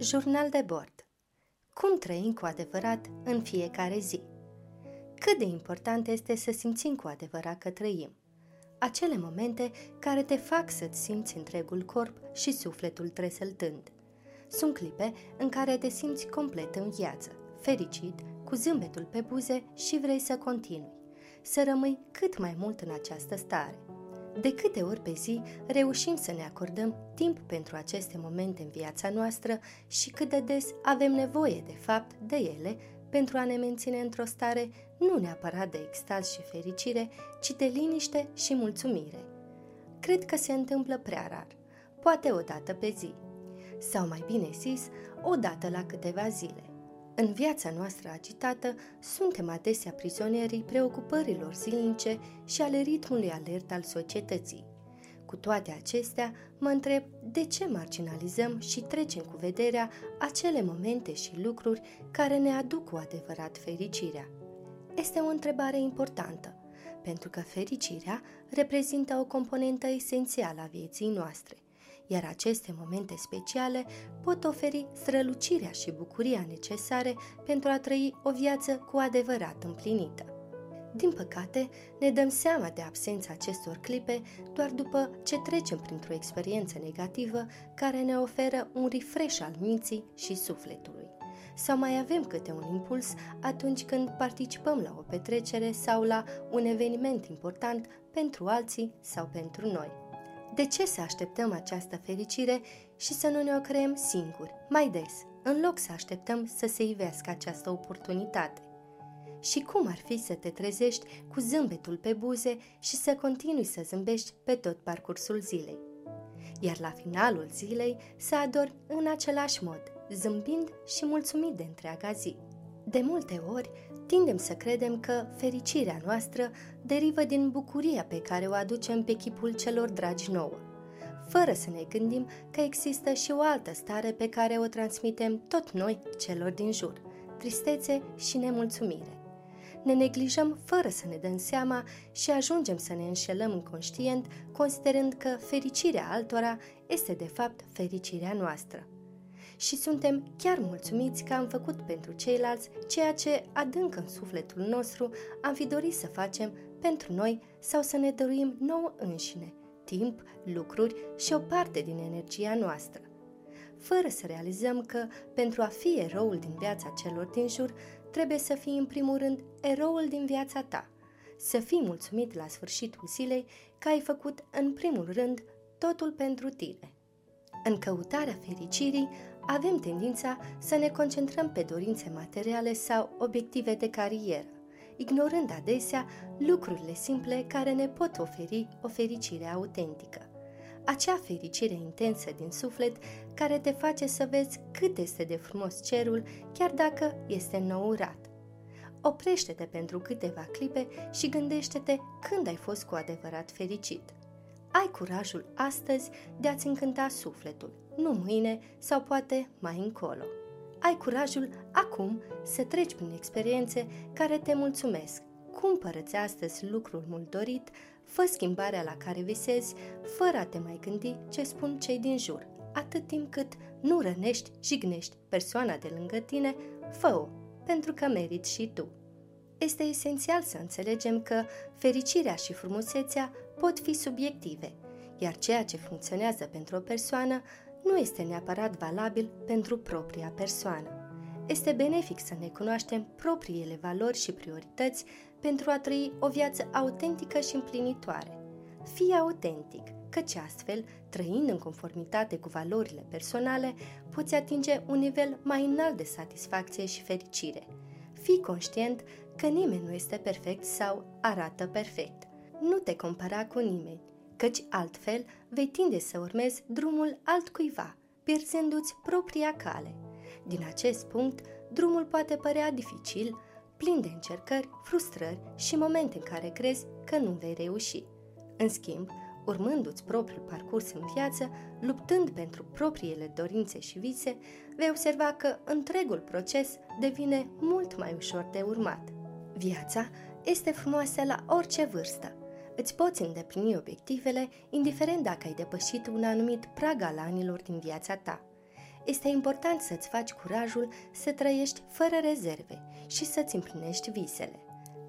Jurnal de bord Cum trăim cu adevărat în fiecare zi? Cât de important este să simțim cu adevărat că trăim? Acele momente care te fac să-ți simți întregul corp și sufletul tresăltând. Sunt clipe în care te simți complet în viață, fericit, cu zâmbetul pe buze și vrei să continui, să rămâi cât mai mult în această stare. De câte ori pe zi reușim să ne acordăm timp pentru aceste momente în viața noastră și cât de des avem nevoie, de fapt, de ele pentru a ne menține într-o stare nu neapărat de extaz și fericire, ci de liniște și mulțumire. Cred că se întâmplă prea rar, poate o dată pe zi, sau mai bine zis, o dată la câteva zile. În viața noastră agitată, suntem adesea prizonierii preocupărilor zilnice și ale ritmului alert al societății. Cu toate acestea, mă întreb de ce marginalizăm și trecem cu vederea acele momente și lucruri care ne aduc cu adevărat fericirea. Este o întrebare importantă, pentru că fericirea reprezintă o componentă esențială a vieții noastre iar aceste momente speciale pot oferi strălucirea și bucuria necesare pentru a trăi o viață cu adevărat împlinită. Din păcate, ne dăm seama de absența acestor clipe doar după ce trecem printr-o experiență negativă care ne oferă un refresh al minții și sufletului. Sau mai avem câte un impuls atunci când participăm la o petrecere sau la un eveniment important pentru alții sau pentru noi. De ce să așteptăm această fericire și să nu ne o creăm singuri, mai des, în loc să așteptăm să se ivească această oportunitate? Și cum ar fi să te trezești cu zâmbetul pe buze și să continui să zâmbești pe tot parcursul zilei? Iar la finalul zilei să adori în același mod, zâmbind și mulțumit de întreaga zi. De multe ori, tindem să credem că fericirea noastră derivă din bucuria pe care o aducem pe chipul celor dragi nouă, fără să ne gândim că există și o altă stare pe care o transmitem tot noi celor din jur, tristețe și nemulțumire. Ne neglijăm fără să ne dăm seama și ajungem să ne înșelăm inconștient, considerând că fericirea altora este de fapt fericirea noastră și suntem chiar mulțumiți că am făcut pentru ceilalți ceea ce adânc în sufletul nostru am fi dorit să facem pentru noi sau să ne dăruim nouă înșine, timp, lucruri și o parte din energia noastră. Fără să realizăm că, pentru a fi eroul din viața celor din jur, trebuie să fii în primul rând eroul din viața ta. Să fii mulțumit la sfârșitul zilei că ai făcut în primul rând totul pentru tine. În căutarea fericirii, avem tendința să ne concentrăm pe dorințe materiale sau obiective de carieră, ignorând adesea lucrurile simple care ne pot oferi o fericire autentică. Acea fericire intensă din suflet care te face să vezi cât este de frumos cerul, chiar dacă este nourat. Oprește-te pentru câteva clipe și gândește-te când ai fost cu adevărat fericit. Ai curajul astăzi de a-ți încânta sufletul, nu mâine sau poate mai încolo. Ai curajul acum să treci prin experiențe care te mulțumesc. Cumpărăți astăzi lucrul mult dorit, fă schimbarea la care visezi, fără a te mai gândi ce spun cei din jur. Atât timp cât nu rănești, jignești persoana de lângă tine, fă-o, pentru că meriți și tu. Este esențial să înțelegem că fericirea și frumusețea pot fi subiective, iar ceea ce funcționează pentru o persoană nu este neapărat valabil pentru propria persoană. Este benefic să ne cunoaștem propriile valori și priorități pentru a trăi o viață autentică și împlinitoare. Fii autentic, căci astfel, trăind în conformitate cu valorile personale, poți atinge un nivel mai înalt de satisfacție și fericire. Fii conștient că nimeni nu este perfect sau arată perfect. Nu te compara cu nimeni, căci altfel vei tinde să urmezi drumul altcuiva, pierzându-ți propria cale. Din acest punct, drumul poate părea dificil, plin de încercări, frustrări și momente în care crezi că nu vei reuși. În schimb, urmându-ți propriul parcurs în viață, luptând pentru propriile dorințe și vise, vei observa că întregul proces devine mult mai ușor de urmat. Viața este frumoasă la orice vârstă, îți poți îndeplini obiectivele indiferent dacă ai depășit un anumit prag al anilor din viața ta. este important să-ți faci curajul să trăiești fără rezerve și să-ți împlinești visele.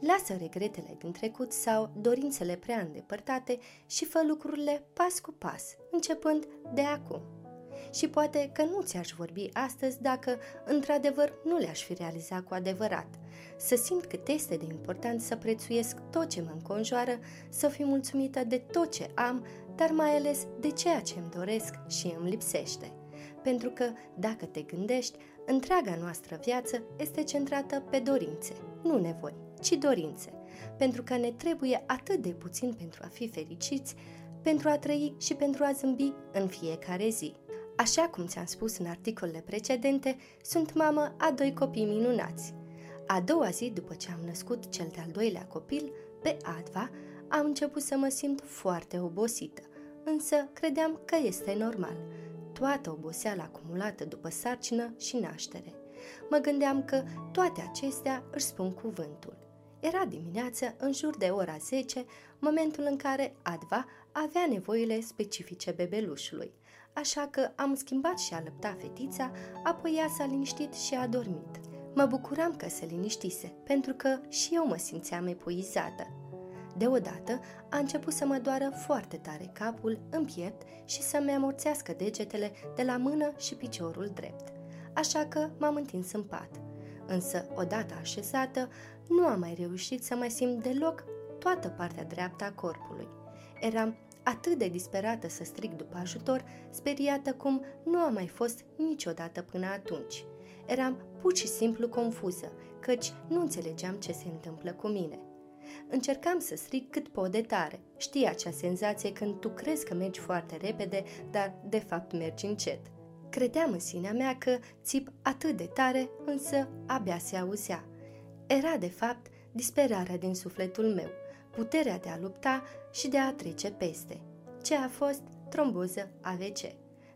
Lasă regretele din trecut sau dorințele prea îndepărtate și fă lucrurile pas cu pas, începând de acum. Și poate că nu ți-aș vorbi astăzi dacă, într-adevăr, nu le-aș fi realizat cu adevărat. Să simt cât este de important să prețuiesc tot ce mă înconjoară, să fiu mulțumită de tot ce am, dar mai ales de ceea ce îmi doresc și îmi lipsește. Pentru că, dacă te gândești, întreaga noastră viață este centrată pe dorințe, nu nevoi, ci dorințe. Pentru că ne trebuie atât de puțin pentru a fi fericiți, pentru a trăi și pentru a zâmbi în fiecare zi. Așa cum ți-am spus în articolele precedente, sunt mamă a doi copii minunați. A doua zi după ce am născut cel de-al doilea copil, pe Adva, am început să mă simt foarte obosită, însă credeam că este normal. Toată oboseala acumulată după sarcină și naștere. Mă gândeam că toate acestea își spun cuvântul. Era dimineață, în jur de ora 10, momentul în care Adva avea nevoile specifice bebelușului – așa că am schimbat și alăpta fetița, apoi ea s-a liniștit și a dormit. Mă bucuram că se liniștise, pentru că și eu mă simțeam epuizată. Deodată a început să mă doară foarte tare capul în piept și să-mi amorțească degetele de la mână și piciorul drept. Așa că m-am întins în pat. Însă, odată așezată, nu am mai reușit să mai simt deloc toată partea dreaptă a corpului. Eram atât de disperată să strig după ajutor, speriată cum nu a mai fost niciodată până atunci. Eram pur și simplu confuză, căci nu înțelegeam ce se întâmplă cu mine. Încercam să strig cât pot de tare. Știi acea senzație când tu crezi că mergi foarte repede, dar de fapt mergi încet. Credeam în sinea mea că țip atât de tare, însă abia se auzea. Era, de fapt, disperarea din sufletul meu – puterea de a lupta și de a trece peste. Ce a fost tromboză AVC.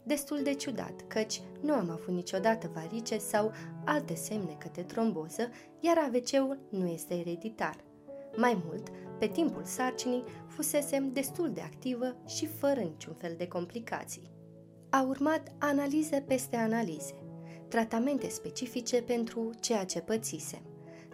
Destul de ciudat, căci nu am avut niciodată varice sau alte semne către tromboză, iar AVC-ul nu este ereditar. Mai mult, pe timpul sarcinii, fusesem destul de activă și fără niciun fel de complicații. A urmat analize peste analize, tratamente specifice pentru ceea ce pățisem.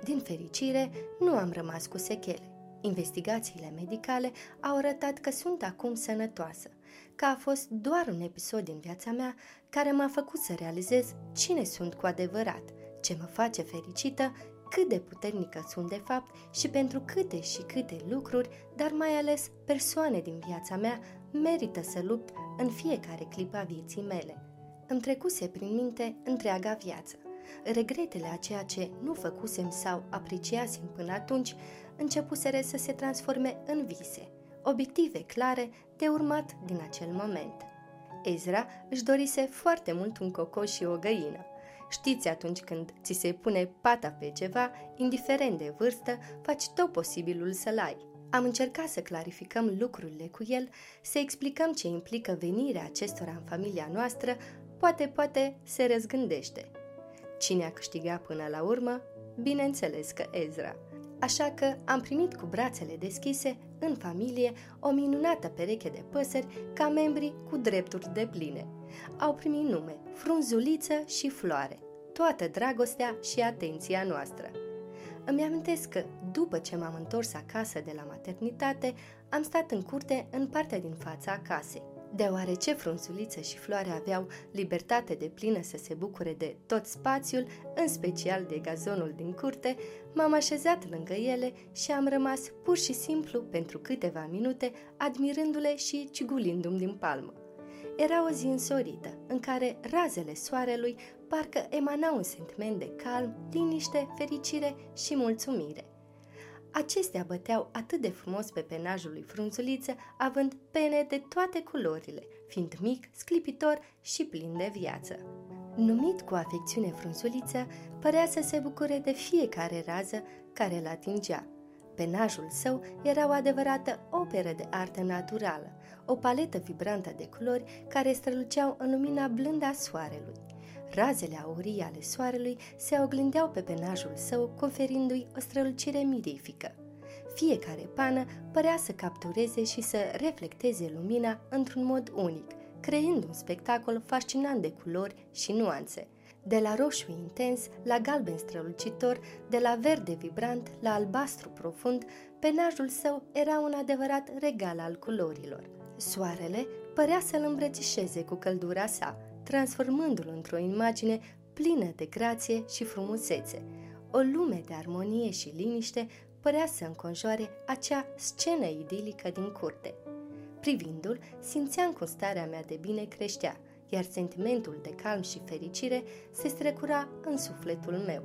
Din fericire, nu am rămas cu sechele. Investigațiile medicale au arătat că sunt acum sănătoasă, că a fost doar un episod din viața mea care m-a făcut să realizez cine sunt cu adevărat, ce mă face fericită, cât de puternică sunt de fapt și pentru câte și câte lucruri, dar mai ales persoane din viața mea, merită să lupt în fiecare clipă a vieții mele. Îmi trecuse prin minte întreaga viață. Regretele a ceea ce nu făcusem sau apreciasem până atunci începuseră să se transforme în vise, obiective clare de urmat din acel moment. Ezra își dorise foarte mult un cocoș și o găină. Știți atunci când ți se pune pata pe ceva, indiferent de vârstă, faci tot posibilul să-l ai. Am încercat să clarificăm lucrurile cu el, să explicăm ce implică venirea acestora în familia noastră, poate, poate se răzgândește. Cine a câștigat până la urmă? Bineînțeles că Ezra. Așa că am primit cu brațele deschise, în familie, o minunată pereche de păsări ca membri cu drepturi de pline. Au primit nume, frunzuliță și floare, toată dragostea și atenția noastră. Îmi amintesc că, după ce m-am întors acasă de la maternitate, am stat în curte în partea din fața casei. Deoarece frunzuliță și floare aveau libertate de plină să se bucure de tot spațiul, în special de gazonul din curte, m-am așezat lângă ele și am rămas pur și simplu pentru câteva minute admirându-le și cigulindu-mi din palmă. Era o zi însorită, în care razele soarelui parcă emanau un sentiment de calm, liniște, fericire și mulțumire – Acestea băteau atât de frumos pe penajul lui Frunzuliță, având pene de toate culorile, fiind mic, sclipitor și plin de viață. Numit cu afecțiune Frunzuliță, părea să se bucure de fiecare rază care îl atingea. Penajul său era o adevărată operă de artă naturală, o paletă vibrantă de culori care străluceau în lumina blândă a soarelui. Razele aurii ale soarelui se oglindeau pe penajul său, conferindu-i o strălucire mirifică. Fiecare pană părea să captureze și să reflecteze lumina într-un mod unic, creând un spectacol fascinant de culori și nuanțe. De la roșu intens la galben strălucitor, de la verde vibrant la albastru profund, penajul său era un adevărat regal al culorilor. Soarele părea să-l îmbrățișeze cu căldura sa, transformându-l într-o imagine plină de grație și frumusețe. O lume de armonie și liniște părea să înconjoare acea scenă idilică din curte. Privindu-l, simțeam cum starea mea de bine creștea, iar sentimentul de calm și fericire se strecura în sufletul meu.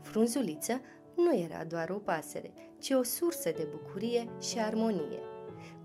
Frunzuliță nu era doar o pasăre, ci o sursă de bucurie și armonie.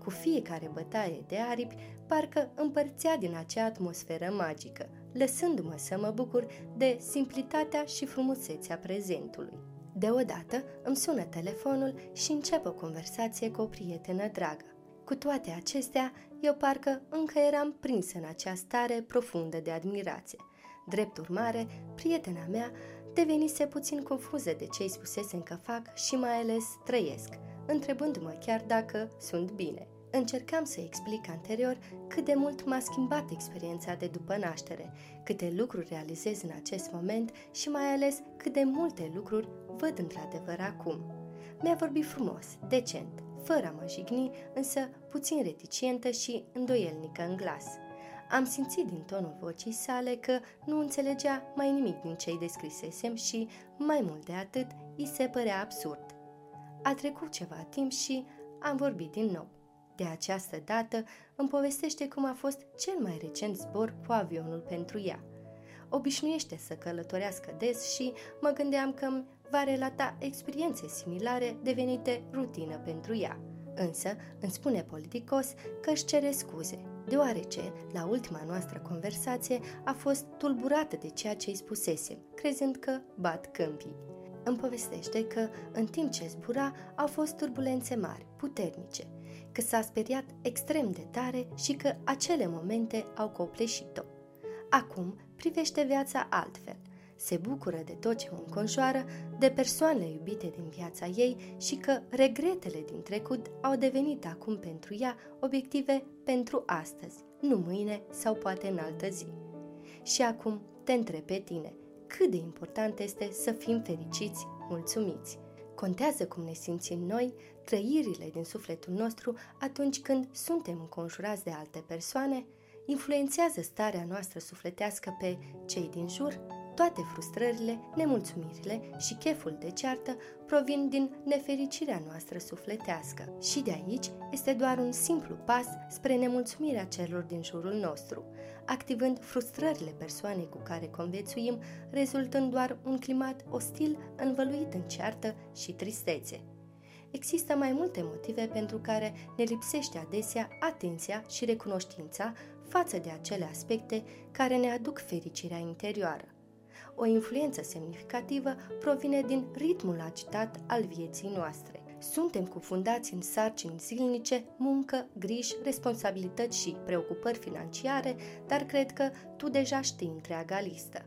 Cu fiecare bătaie de aripi, parcă împărțea din acea atmosferă magică, lăsându-mă să mă bucur de simplitatea și frumusețea prezentului. Deodată îmi sună telefonul și încep o conversație cu o prietenă dragă. Cu toate acestea, eu parcă încă eram prins în acea stare profundă de admirație. Drept urmare, prietena mea devenise puțin confuză de ce îi spusesem că fac și mai ales trăiesc, întrebându-mă chiar dacă sunt bine. Încercam să explic anterior cât de mult m-a schimbat experiența de după naștere, câte lucruri realizez în acest moment și mai ales cât de multe lucruri văd într-adevăr acum. Mi-a vorbit frumos, decent, fără a mă jigni, însă puțin reticientă și îndoielnică în glas. Am simțit din tonul vocii sale că nu înțelegea mai nimic din ce-i descrisesem și, mai mult de atât, îi se părea absurd. A trecut ceva timp și am vorbit din nou. De această dată îmi povestește cum a fost cel mai recent zbor cu avionul pentru ea. Obișnuiește să călătorească des și mă gândeam că va relata experiențe similare devenite rutină pentru ea. Însă îmi spune politicos că își cere scuze, deoarece, la ultima noastră conversație, a fost tulburată de ceea ce îi spusesem, crezând că bat câmpii. Îmi povestește că, în timp ce zbura, au fost turbulențe mari, puternice, că s-a speriat extrem de tare și că acele momente au copleșit-o. Acum privește viața altfel – se bucură de tot ce o înconjoară, de persoanele iubite din viața ei și că regretele din trecut au devenit acum pentru ea obiective pentru astăzi, nu mâine sau poate în altă zi. Și acum te întreb pe tine, cât de important este să fim fericiți, mulțumiți. Contează cum ne simțim noi, trăirile din sufletul nostru atunci când suntem înconjurați de alte persoane, influențează starea noastră sufletească pe cei din jur. Toate frustrările, nemulțumirile și cheful de ceartă provin din nefericirea noastră sufletească. Și de aici este doar un simplu pas spre nemulțumirea celor din jurul nostru, activând frustrările persoanei cu care conviețuim, rezultând doar un climat ostil învăluit în ceartă și tristețe. Există mai multe motive pentru care ne lipsește adesea atenția și recunoștința față de acele aspecte care ne aduc fericirea interioară o influență semnificativă provine din ritmul agitat al vieții noastre. Suntem cufundați în sarcini zilnice, muncă, griji, responsabilități și preocupări financiare, dar cred că tu deja știi întreaga listă.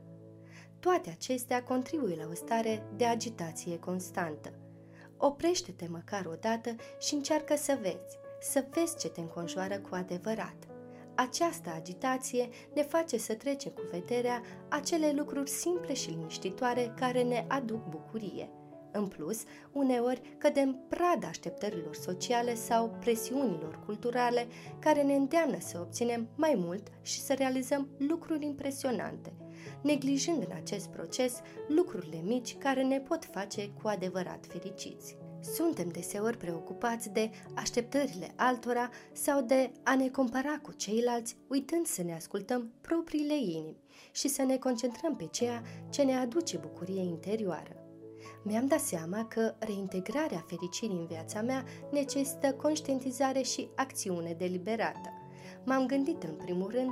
Toate acestea contribuie la o stare de agitație constantă. Oprește-te măcar o dată și încearcă să vezi, să vezi ce te înconjoară cu adevărat – această agitație ne face să trecem cu vederea acele lucruri simple și liniștitoare care ne aduc bucurie. În plus, uneori cădem prada așteptărilor sociale sau presiunilor culturale care ne îndeamnă să obținem mai mult și să realizăm lucruri impresionante, neglijând în acest proces lucrurile mici care ne pot face cu adevărat fericiți. Suntem deseori preocupați de așteptările altora sau de a ne compara cu ceilalți, uitând să ne ascultăm propriile inimi și să ne concentrăm pe ceea ce ne aduce bucurie interioară. Mi-am dat seama că reintegrarea fericirii în viața mea necesită conștientizare și acțiune deliberată. M-am gândit în primul rând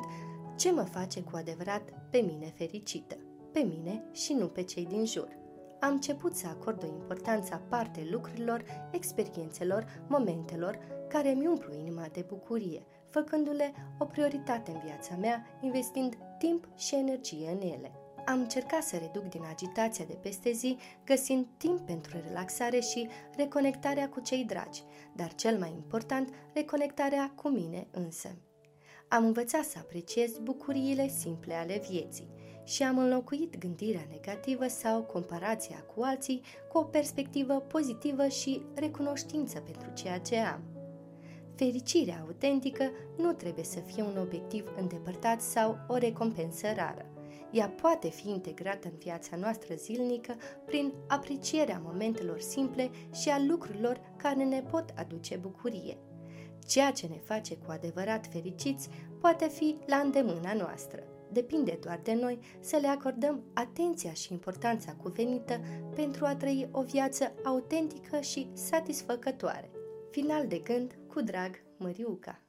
ce mă face cu adevărat pe mine fericită, pe mine și nu pe cei din jur am început să acord o importanță aparte lucrurilor, experiențelor, momentelor care mi umplu inima de bucurie, făcându-le o prioritate în viața mea, investind timp și energie în ele. Am încercat să reduc din agitația de peste zi, găsind timp pentru relaxare și reconectarea cu cei dragi, dar cel mai important, reconectarea cu mine însă. Am învățat să apreciez bucuriile simple ale vieții și am înlocuit gândirea negativă sau comparația cu alții cu o perspectivă pozitivă și recunoștință pentru ceea ce am. Fericirea autentică nu trebuie să fie un obiectiv îndepărtat sau o recompensă rară. Ea poate fi integrată în viața noastră zilnică prin aprecierea momentelor simple și a lucrurilor care ne pot aduce bucurie. Ceea ce ne face cu adevărat fericiți poate fi la îndemâna noastră. Depinde doar de noi să le acordăm atenția și importanța cuvenită pentru a trăi o viață autentică și satisfăcătoare. Final de gând cu drag Măriuca